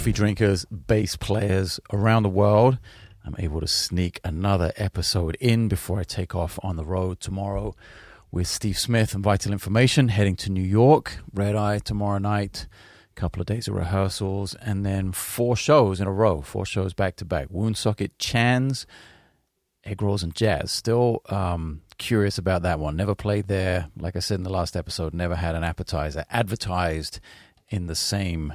coffee drinkers, bass players around the world. I'm able to sneak another episode in before I take off on the road tomorrow with Steve Smith and Vital Information, heading to New York, Red Eye tomorrow night, a couple of days of rehearsals, and then four shows in a row, four shows back to back. Woonsocket, Chan's, Egg Rolls, and Jazz. Still um, curious about that one. Never played there. Like I said in the last episode, never had an appetizer advertised in the same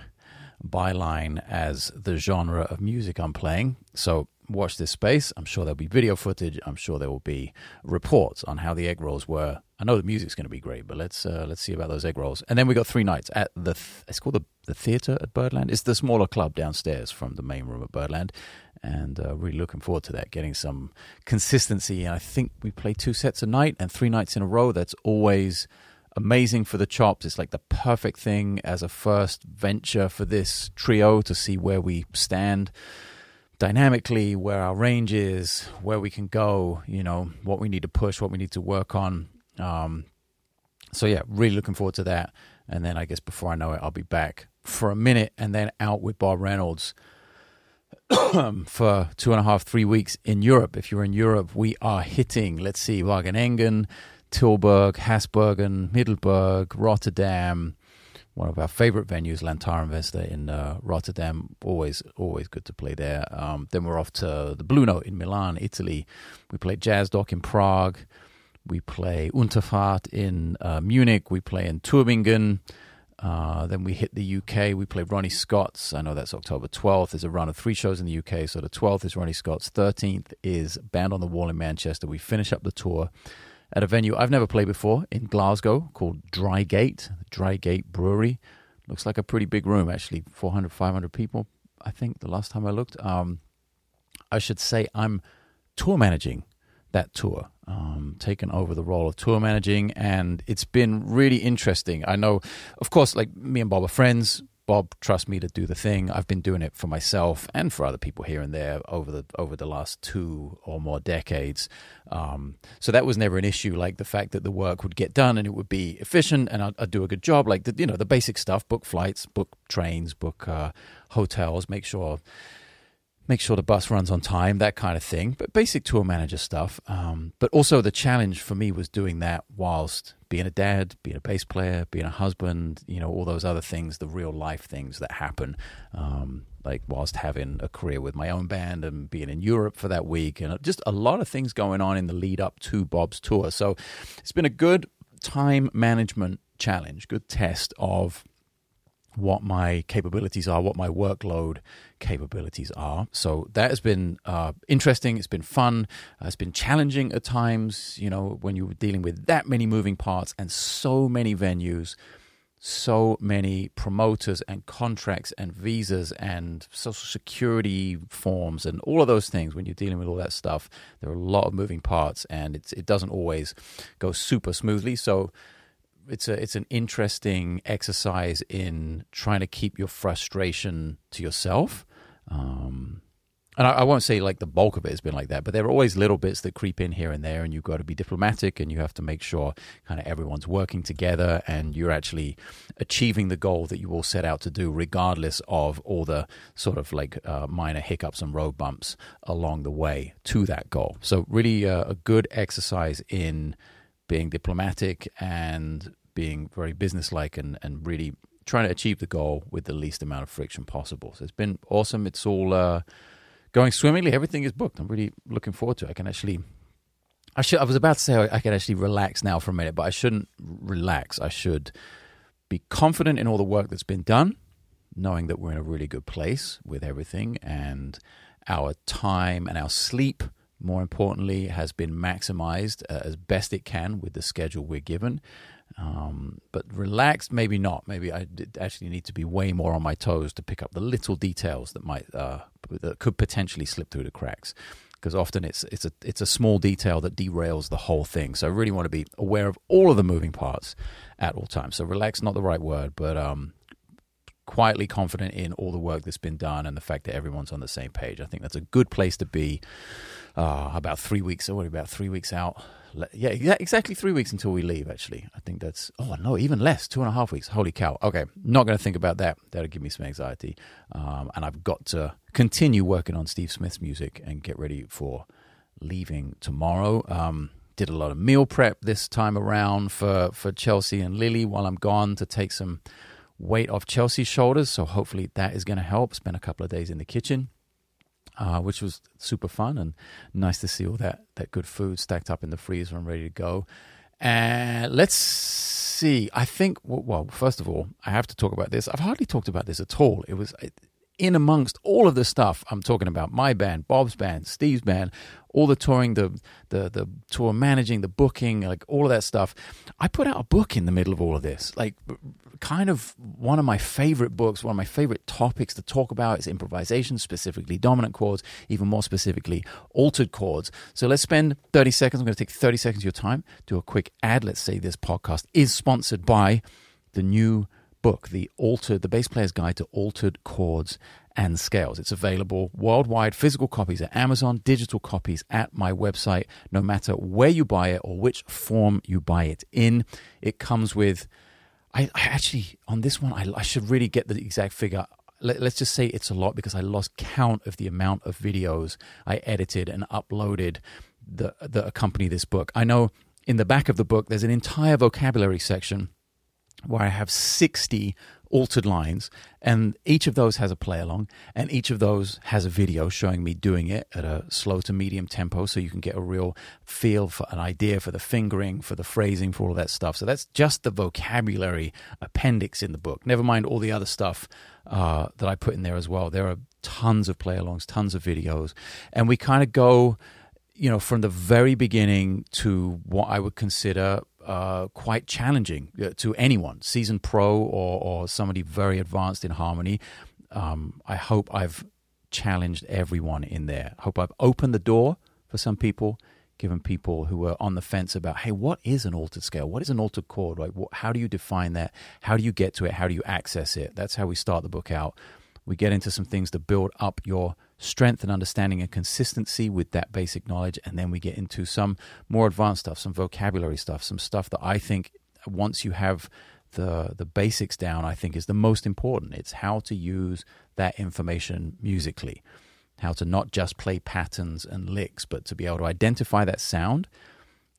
byline as the genre of music I'm playing. So watch this space. I'm sure there'll be video footage. I'm sure there will be reports on how the egg rolls were. I know the music's going to be great, but let's uh, let's see about those egg rolls. And then we got three nights at the th- it's called the the theater at Birdland. It's the smaller club downstairs from the main room at Birdland, and uh, really looking forward to that. Getting some consistency. And I think we play two sets a night and three nights in a row. That's always amazing for the chops. It's like the perfect thing as a first venture for this trio to see where we stand dynamically, where our range is, where we can go, you know, what we need to push, what we need to work on. Um, so, yeah, really looking forward to that. And then I guess before I know it, I'll be back for a minute and then out with Bob Reynolds for two and a half, three weeks in Europe. If you're in Europe, we are hitting, let's see, Wageningen, Tilburg, Hasbergen, Middelburg, Rotterdam. One of our favorite venues, LantarenVenster in uh, Rotterdam. Always, always good to play there. Um, then we're off to the Blue Note in Milan, Italy. We play Jazz Dock in Prague. We play Unterfahrt in uh, Munich. We play in Tübingen. Uh, then we hit the UK. We play Ronnie Scott's. I know that's October 12th. There's a run of three shows in the UK. So the 12th is Ronnie Scott's. 13th is Band on the Wall in Manchester. We finish up the tour at a venue I've never played before in Glasgow called Drygate, Drygate Brewery. Looks like a pretty big room, actually 400, 500 people, I think, the last time I looked. Um, I should say I'm tour managing that tour, um, taken over the role of tour managing, and it's been really interesting. I know, of course, like me and Bob are friends. Bob trust me to do the thing. I've been doing it for myself and for other people here and there over the over the last two or more decades. Um, so that was never an issue. Like the fact that the work would get done and it would be efficient and I'd, I'd do a good job. Like the you know the basic stuff: book flights, book trains, book uh, hotels, make sure make sure the bus runs on time, that kind of thing. But basic tour manager stuff. Um, but also the challenge for me was doing that whilst being a dad, being a bass player, being a husband, you know, all those other things, the real life things that happen. Um, like whilst having a career with my own band and being in Europe for that week, and just a lot of things going on in the lead up to Bob's tour. So it's been a good time management challenge, good test of what my capabilities are, what my workload capabilities are. So that has been uh, interesting. It's been fun. Uh, it's been challenging at times, you know, when you're dealing with that many moving parts and so many venues, so many promoters and contracts and visas and social security forms and all of those things. When you're dealing with all that stuff, there are a lot of moving parts and it doesn't always go super smoothly. So it's a it's an interesting exercise in trying to keep your frustration to yourself. Um, and I, I, won't say like the bulk of it has been like that, but there are always little bits that creep in here and there, and you've got to be diplomatic and you have to make sure kind of everyone's working together and you're actually achieving the goal that you all set out to do, regardless of all the sort of like uh, minor hiccups and road bumps along the way to that goal. So, really, uh, a good exercise in being diplomatic and being very businesslike and, and really trying to achieve the goal with the least amount of friction possible. So it's been awesome. It's all uh, going swimmingly. Everything is booked. I'm really looking forward to it. I can actually. I should. I was about to say I can actually relax now for a minute, but I shouldn't relax. I should be confident in all the work that's been done, knowing that we're in a really good place with everything, and our time and our sleep more importantly, has been maximized uh, as best it can with the schedule we're given. Um, but relaxed, maybe not. Maybe I actually need to be way more on my toes to pick up the little details that might uh, that could potentially slip through the cracks. Because often it's it's a it's a small detail that derails the whole thing. So I really want to be aware of all of the moving parts at all times. So relax, not the right word, but um, quietly confident in all the work that's been done and the fact that everyone's on the same page. I think that's a good place to be. Uh, about three weeks, what about three weeks out yeah, yeah, exactly three weeks until we leave. Actually, I think that's oh no, even less, two and a half weeks. Holy cow! Okay, not going to think about that. That'll give me some anxiety, um, and I've got to continue working on Steve Smith's music and get ready for leaving tomorrow. Um, did a lot of meal prep this time around for for Chelsea and Lily while I'm gone to take some weight off Chelsea's shoulders. So hopefully that is going to help. Spend a couple of days in the kitchen uh, which was super fun and nice to see all that that good food stacked up in the freezer and ready to go. And let's see. I think well, first of all, I have to talk about this. I've hardly talked about this at all. It was in amongst all of the stuff I'm talking about, my band, Bob's band, Steve's band, all the touring, the the the tour managing, the booking, like all of that stuff. I put out a book in the middle of all of this, like kind of one of my favorite books, one of my favorite topics to talk about is improvisation, specifically dominant chords, even more specifically altered chords. So let's spend 30 seconds. I'm going to take 30 seconds of your time, do a quick ad. Let's say this podcast is sponsored by the new book, The Altered, The Bass Player's Guide to Altered Chords and Scales. It's available worldwide, physical copies at Amazon, digital copies at my website, no matter where you buy it or which form you buy it in. It comes with, I, I actually, on this one, I, I, should really get the exact figure. Let, let's just say it's a lot because I lost count of the amount of videos I edited and uploaded that, that accompany this book. I know in the back of the book, there's an entire vocabulary section where I have 60 altered lines, and each of those has a play along, and each of those has a video showing me doing it at a slow to medium tempo so you can get a real feel for an idea for the fingering, for the phrasing, for all that stuff. So that's just the vocabulary appendix in the book. Never mind all the other stuff uh, that I put in there as well. There are tons of play alongs, tons of videos, and we kind of go. You know, from the very beginning to what I would consider uh, quite challenging uh, to anyone, seasoned pro or, or somebody very advanced in harmony. Um, I hope I've challenged everyone in there. Hope I've opened the door for some people, given people who are on the fence about, hey, what is an altered scale? What is an altered chord? Like, What, how do you define that? How do you get to it? How do you access it? That's how we start the book out. We get into some things to build up your strength and understanding and consistency with that basic knowledge. And then we get into some more advanced stuff, some vocabulary stuff, some stuff that I think once you have the the basics down, I think is the most important. It's how to use that information musically, how to not just play patterns and licks, but to be able to identify that sound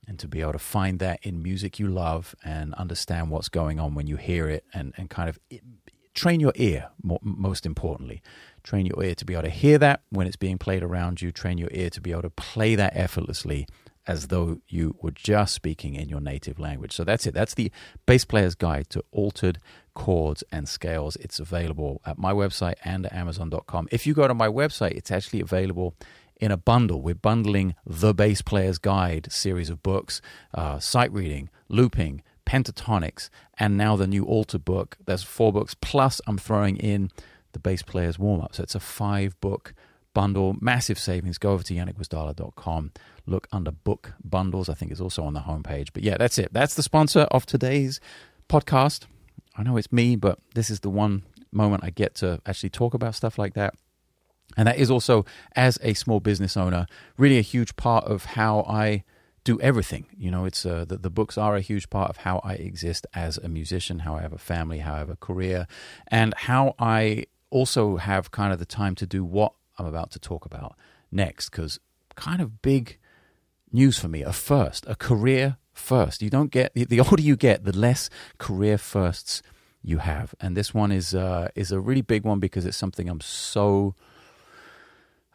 and to be able to find that in music you love and understand what's going on when you hear it and, and kind of train your ear, most importantly. Train your ear to be able to hear that when it's being played around you. Train your ear to be able to play that effortlessly as though you were just speaking in your native language. So that's it. That's the bass player's guide to altered chords and scales. It's available at my website and at amazon.com. If you go to my website, it's actually available in a bundle. We're bundling the bass player's guide series of books, uh, sight reading, looping, pentatonics, and now the new altar book. There's four books, plus I'm throwing in the bass player's warm up. So it's a five book bundle, massive savings. Go over to janekgwizdala.com, look under book bundles. I think it's also on the homepage. But yeah, that's it. That's the sponsor of today's podcast. I know it's me, but this is the one moment I get to actually talk about stuff like that. And that is also, as a small business owner, really a huge part of how I do everything. You know, it's uh, the, the books are a huge part of how I exist as a musician, how I have a family, how I have a career, and how I also have kind of the time to do what I'm about to talk about next. Because kind of big news for me, a first, a career first. You don't get the older you get, the less career firsts you have, and this one is uh, is a really big one because it's something I'm so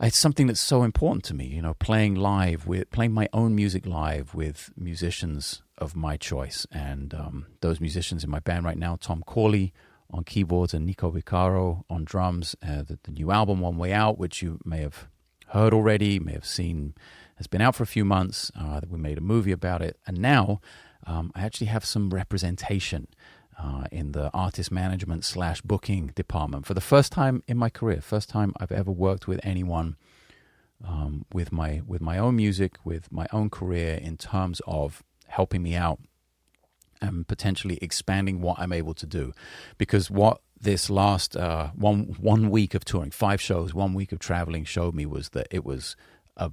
it's something that's so important to me, you know, playing live with playing my own music live with musicians of my choice. And um, those musicians in my band right now, Tom Cawley on keyboards and Nico Viccaro on drums. Uh, the, the, new album, One Way Out, which you may have heard already, may have seen, has been out for a few months. Uh, we made a movie about it, and now um, I actually have some representation uh, in the artist management slash booking department for the first time in my career. First time I've ever worked with anyone um, with my with my own music, with my own career in terms of helping me out and potentially expanding what I'm able to do. Because what this last uh, one one week of touring, five shows, one week of traveling showed me was that it was a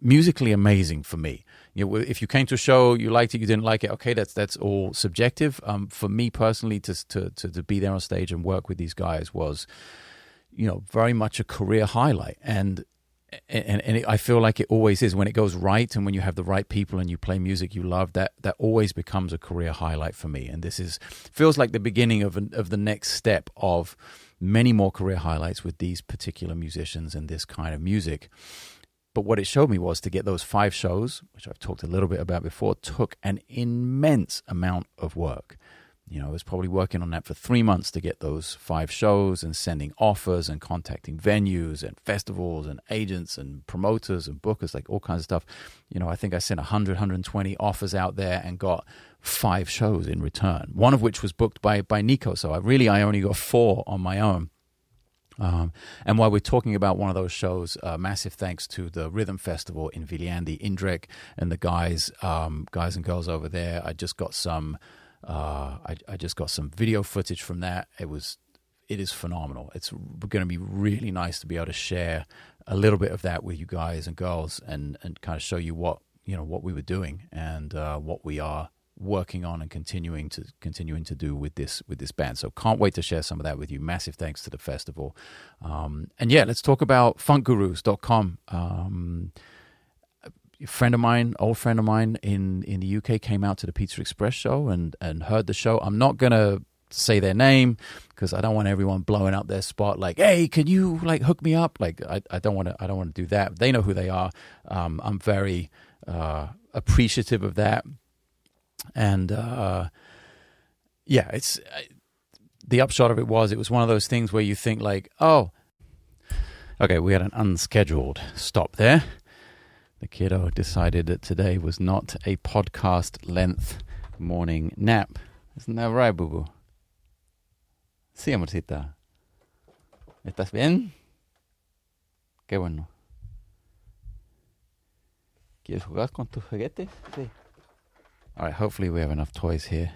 musically amazing for me. you know, if you came to a show, you liked it, you didn't like it. Okay, that's that's all subjective. Um, for me personally, to, to to to be there on stage and work with these guys was, you know, very much a career highlight. And and, and it, I feel like it always is when it goes right and when you have the right people and you play music you love that that always becomes a career highlight for me and this is feels like the beginning of an, of the next step of many more career highlights with these particular musicians and this kind of music but what it showed me was to get those five shows which I've talked a little bit about before took an immense amount of work you know, I was probably working on that for three months to get those five shows and sending offers and contacting venues and festivals and agents and promoters and bookers, like all kinds of stuff. You know, I think I sent 100, 120 offers out there and got five shows in return, one of which was booked by, by Nico. So I really, I only got four on my own. Um, and while we're talking about one of those shows, uh, massive thanks to the Rhythm Festival in Viljandi, Indrek, and the guys, um, guys and girls over there. I just got some uh, I, I just got some video footage from that. It was it is phenomenal. It's going to be really nice to be able to share a little bit of that with you guys and girls, and and kind of show you what you know what we were doing and uh, what we are working on and continuing to continuing to do with this with this band. So can't wait to share some of that with you. Massive thanks to the festival. Um, and yeah, let's talk about funkgurus.com. Um, a friend of mine, old friend of mine in, in the UK came out to the Pizza Express show and, and heard the show. I'm not going to say their name because I don't want everyone blowing up their spot like, hey, can you like hook me up? Like I, I don't want to I don't want to do that. They know who they are. Um, I'm very uh, appreciative of that. And uh, yeah, it's the upshot of it was it was one of those things where you think like, oh, okay, we had an unscheduled stop there the kiddo decided that today was not a podcast length morning nap. Isn't that right, boo boo? Sí, amorcita. ¿Estás bien? Qué bueno. ¿Quieres jugar con tus juguetes? Sí. All right, hopefully we have enough toys here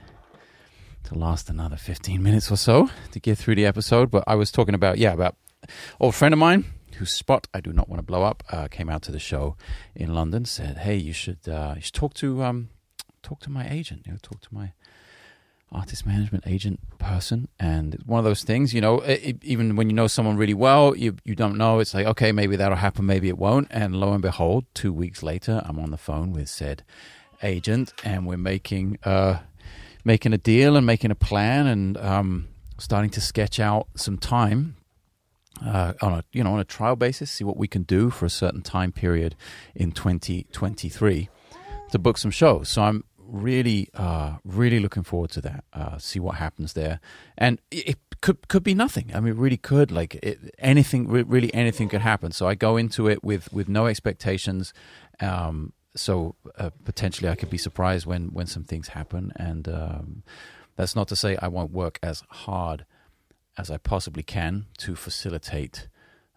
to last another 15 minutes or so to get through the episode. But I was talking about, yeah, about old friend of mine whose spot I do not want to blow up, uh, came out to the show in London. Said, "Hey, you should uh, you should talk to um, talk to my agent. You know, talk to my artist management agent person." And it's one of those things, you know. It, even when you know someone really well, you you don't know. It's like, okay, maybe that'll happen, maybe it won't. And lo and behold, two weeks later, I'm on the phone with said agent, and we're making uh, making a deal and making a plan and um, starting to sketch out some time uh, on a you know on a trial basis, see what we can do for a certain time period in 2023 to book some shows. So I'm really uh, really looking forward to that. Uh, see what happens there, and it could could be nothing. I mean, really could like it, anything. Really, anything could happen. So I go into it with with no expectations. Um, so uh, potentially, I could be surprised when when some things happen, and um, that's not to say I won't work as hard as I possibly can to facilitate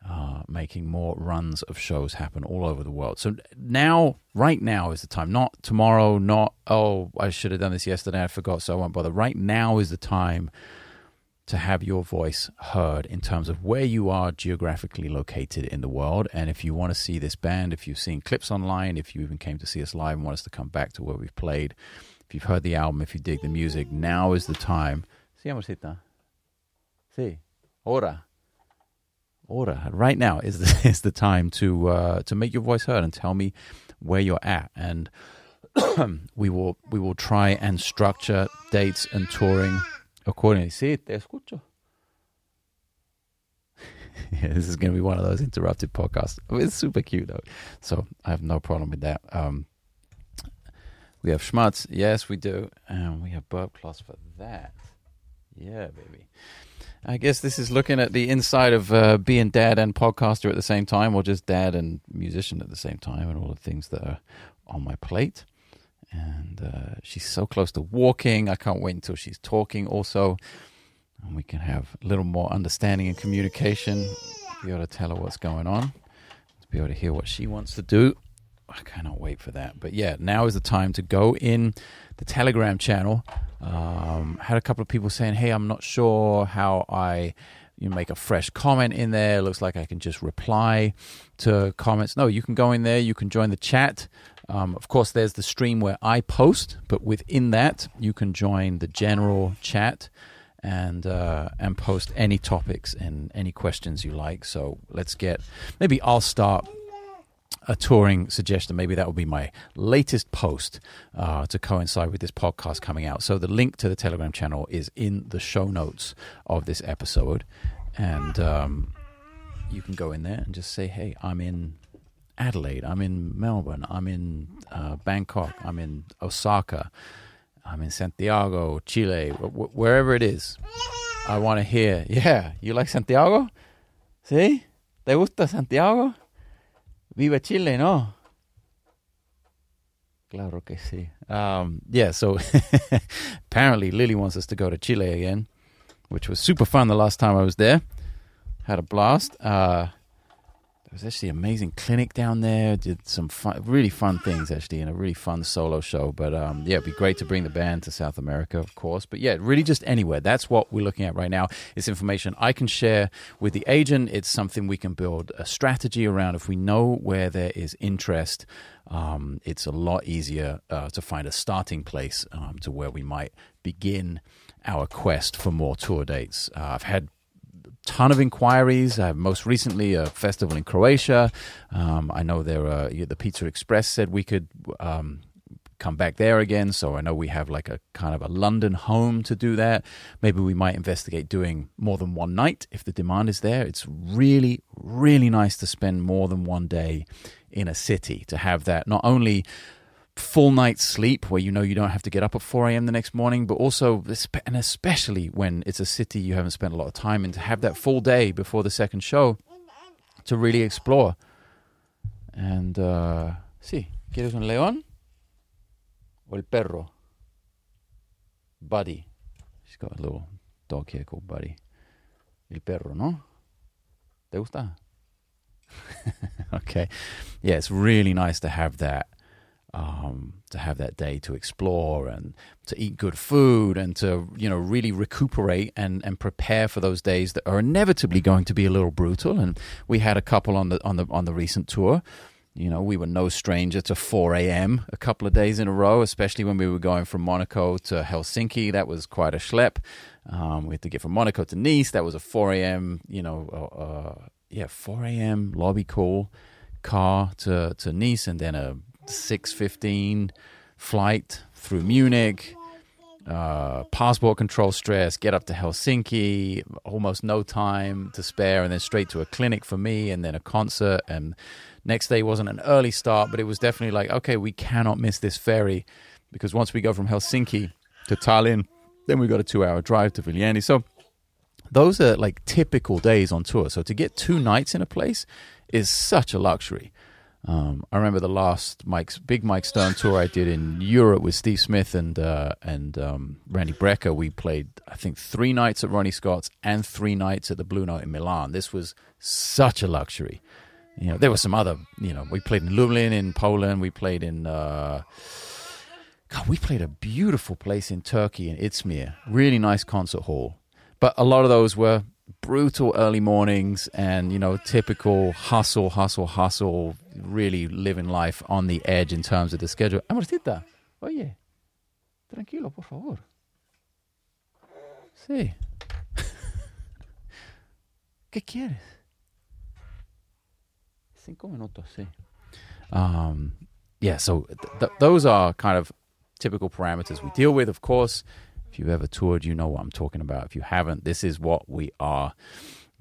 uh, making more runs of shows happen all over the world. So now, right now is the time, not tomorrow, not, oh, I should have done this yesterday, I forgot, so I won't bother. Right now is the time to have your voice heard in terms of where you are geographically located in the world. And if you want to see this band, if you've seen clips online, if you even came to see us live and want us to come back to where we've played, if you've heard the album, if you dig the music, now is the time. Sí, amorcita. Sí. Ora. Ora. Right now is the, is the time to uh, to make your voice heard and tell me where you're at, and we will we will try and structure dates and touring accordingly. Sí, te escucho. yeah, this is going to be one of those interrupted podcasts. It's super cute though, so I have no problem with that. Um, we have schmutz, yes, we do, and we have burp cloths for that. Yeah, baby. I guess this is looking at the inside of uh, being dad and podcaster at the same time, or just dad and musician at the same time, and all the things that are on my plate. And uh, she's so close to walking. I can't wait until she's talking also. And we can have a little more understanding and communication, be able to tell her what's going on, to be able to hear what she wants to do. I cannot wait for that. But yeah, now is the time to go in the Telegram channel um, had a couple of people saying, "Hey, I'm not sure how I." You make a fresh comment in there. Looks like I can just reply to comments. No, you can go in there. You can join the chat. Um, of course, there's the stream where I post, but within that, you can join the general chat and uh, and post any topics and any questions you like. So let's get maybe I'll start a touring suggestion. Maybe that will be my latest post uh, to coincide with this podcast coming out. So the link to the Telegram channel is in the show notes of this episode, and um, you can go in there and just say, "Hey, I'm in Adelaide. I'm in Melbourne. I'm in uh, Bangkok. I'm in Osaka." I'm in Santiago, Chile, wherever it is. I want to hear. Yeah, you like Santiago? ¿Sí? ¿Te gusta Santiago? Viva Chile, ¿no? Claro que sí. Um, yeah, so apparently Lily wants us to go to Chile again, which was super fun the last time I was there. Had a blast. Uh, was actually an amazing clinic down there. Did some fun, really fun things actually, and a really fun solo show. But um, yeah, it'd be great to bring the band to South America, of course. But yeah, really just anywhere. That's what we're looking at right now. It's information I can share with the agent. It's something we can build a strategy around. If we know where there is interest, um, it's a lot easier uh, to find a starting place um, to where we might begin our quest for more tour dates. Uh, I've had ton of inquiries. Uh, most recently, a festival in Croatia. Um, I know there. Uh, the Pizza Express said we could um, come back there again. So I know we have like a kind of a London home to do that. Maybe we might investigate doing more than one night if the demand is there. It's really, really nice to spend more than one day in a city to have that not only full night's sleep where you know you don't have to get up at 4 a.m. the next morning, but also, and especially when it's a city you haven't spent a lot of time in, to have that full day before the second show to really explore. And, uh, sí, ¿quieres un león? O el perro? Buddy. She's got a little dog here called Buddy. El perro, ¿no? ¿Te gusta? okay. Yeah, it's really nice to have that um, to have that day to explore and to eat good food and to you know really recuperate and, and prepare for those days that are inevitably going to be a little brutal. And we had a couple on the on the on the recent tour. You know, we were no stranger to 4 a.m. a couple of days in a row, especially when we were going from Monaco to Helsinki. That was quite a schlep. Um, we had to get from Monaco to Nice. That was a 4 a.m. You know, uh, uh, yeah, 4 a.m. lobby call car to to Nice, and then a 6.15 flight through Munich, uh, passport control stress, get up to Helsinki, almost no time to spare, and then straight to a clinic for me, and then a concert. And next day wasn't an early start, but it was definitely like, okay, we cannot miss this ferry because once we go from Helsinki to Tallinn, then we've got a two-hour drive to Viljandi. So those are like typical days on tour. So to get two nights in a place is such a luxury. Um, I remember the last Mike's big Mike Stern tour I did in Europe with Steve Smith and uh, and um, Randy Brecker. We played I think three nights at Ronnie Scott's and three nights at the Blue Note in Milan. This was such a luxury. You know, there were some other. You know, we played in Lublin in Poland. We played in. Uh, God, we played a beautiful place in Turkey in Izmir. Really nice concert hall. But a lot of those were brutal early mornings and you know typical hustle hustle hustle really living life on the edge in terms of the schedule. Amorcita oye tranquilo por favor. Sí. Qué quieres? Cinco minutos sí. Um yeah so th- th- those are kind of typical parameters we deal with of course if you've ever toured, you know what I'm talking about. If you haven't, this is what we are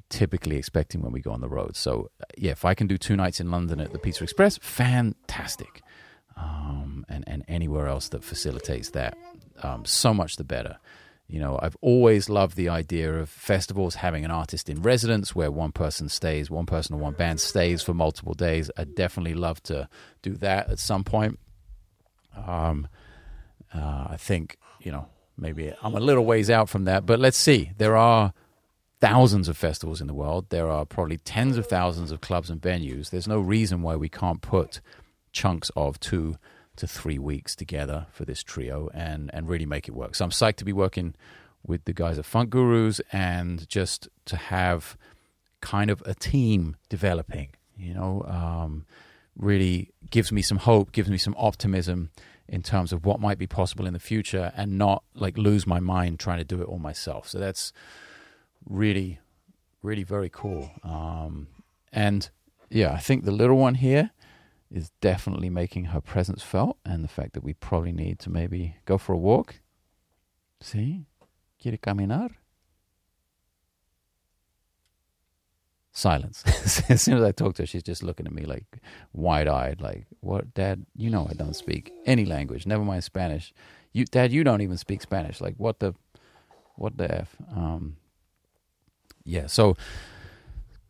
typically expecting when we go on the road. So, yeah, if I can do two nights in London at the Pizza Express, fantastic. Um, and, and anywhere else that facilitates that, um, so much the better. You know, I've always loved the idea of festivals having an artist in residence where one person stays, one person or one band stays for multiple days. I'd definitely love to do that at some point. Um, uh, I think, you know, maybe I'm a little ways out from that, but let's see. There are thousands of festivals in the world. There are probably tens of thousands of clubs and venues. There's no reason why we can't put chunks of two to three weeks together for this trio and and really make it work. So I'm psyched to be working with the guys at Funk Gurus and just to have kind of a team developing. You know, um, really gives me some hope, gives me some optimism in terms of what might be possible in the future and not like lose my mind trying to do it all myself. So that's really, really very cool. Um, and yeah, I think the little one here is definitely making her presence felt and the fact that we probably need to maybe go for a walk. See? Quiere caminar? Silence. as soon as I talk to her, she's just looking at me like wide eyed, like, "What, Dad? You know I don't speak any language. Never mind Spanish. You, Dad, you don't even speak Spanish. Like, what the, what the f? Um, yeah. So,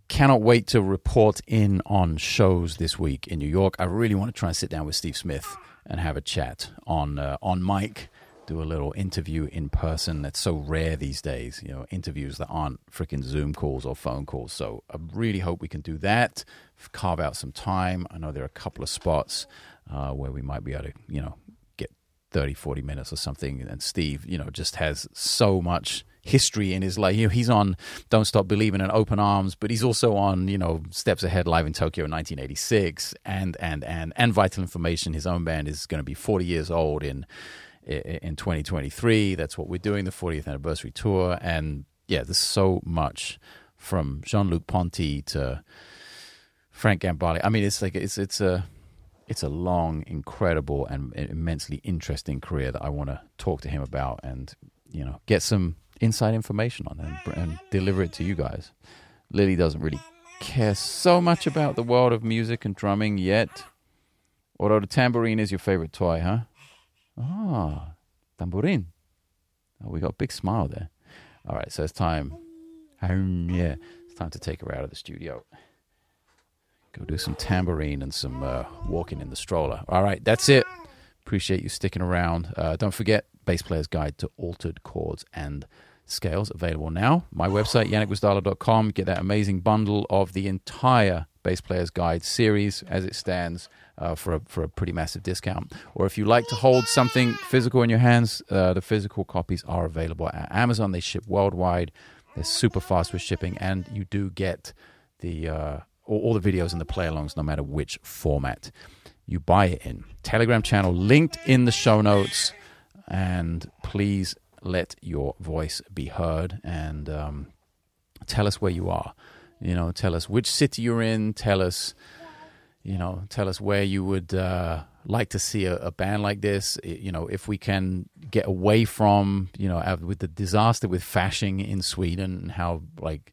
cannot wait to report in on shows this week in New York. I really want to try and sit down with Steve Smith and have a chat on uh, on mic do a little interview in person. That's so rare these days, you know, interviews that aren't freaking Zoom calls or phone calls. So I really hope we can do that, carve out some time. I know there are a couple of spots uh, where we might be able to, you know, get 30, 40 minutes or something. And Steve, you know, just has so much history in his life. You know, he's on Don't Stop Believing and Open Arms, but he's also on, you know, Steps Ahead live in Tokyo in 1986 and, and, and, and Vital Information. His own band is going to be 40 years old in in 2023. That's what we're doing, the 40th anniversary tour. And yeah, there's so much from Jean Luc Ponty to Frank Gambale. I mean, it's like it's it's a it's a long, incredible, and immensely interesting career that I want to talk to him about and you know get some inside information on and, and deliver it to you guys. Lily doesn't really care so much about the world of music and drumming yet. Although the tambourine is your favorite toy, huh? Ah, tambourine. Oh, we got a big smile there. All right, so it's time. Um, yeah, it's time to take her out of the studio. Go do some tambourine and some uh, walking in the stroller. All right, that's it. Appreciate you sticking around. Uh, don't forget, Bass Player's Guide to Altered Chords and Scales available now. My website, janekgwizdala.com. Get that amazing bundle of the entire Bass Player's Guide series as it stands uh, for a, for a pretty massive discount. Or if you like to hold something physical in your hands, uh, the physical copies are available at Amazon. They ship worldwide. They're super fast with shipping, and you do get the uh, all, all, the videos and the play-alongs, no matter which format you buy it in. Telegram channel linked in the show notes, and please let your voice be heard and um, tell us where you are. You know, tell us which city you're in. Tell us you know, tell us where you would uh, like to see a, a, band like this. You know, if we can get away from, you know, with the disaster with Fasching in Sweden and how like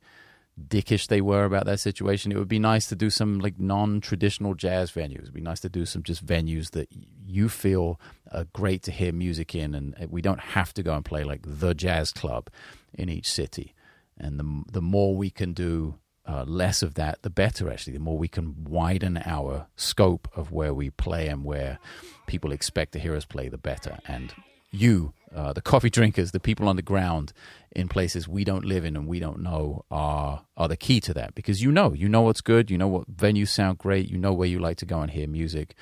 dickish they were about that situation, it would be nice to do some like non-traditional jazz venues. It'd be nice to do some just venues that you feel are great to hear music in, and we don't have to go and play like the jazz club in each city. And the the more we can do uh, less of that, the better, actually. The more we can widen our scope of where we play and where people expect to hear us play, the better. And you, uh, the coffee drinkers, the people on the ground in places we don't live in and we don't know are are the key to that because you know you know what's good you know what venues sound great you know where you like to go and hear music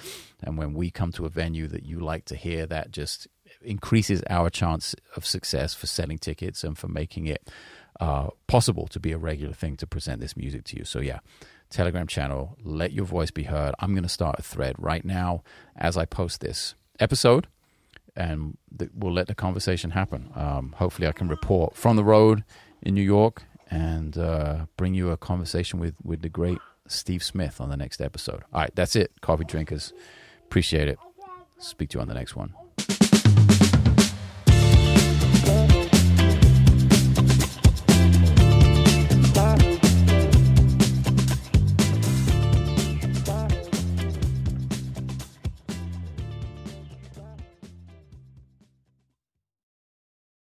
and when we come to a venue that you like to hear that just increases our chance of success for selling tickets and for making it uh, possible to be a regular thing to present this music to you. So, yeah, Telegram channel, let your voice be heard. I'm going to start a thread right now as I post this episode, and th- we'll let the conversation happen. Um, hopefully, I can report from the road in New York and uh, bring you a conversation with, with the great Steve Smith on the next episode. All right, that's it, coffee drinkers. Appreciate it. Speak to you on the next one.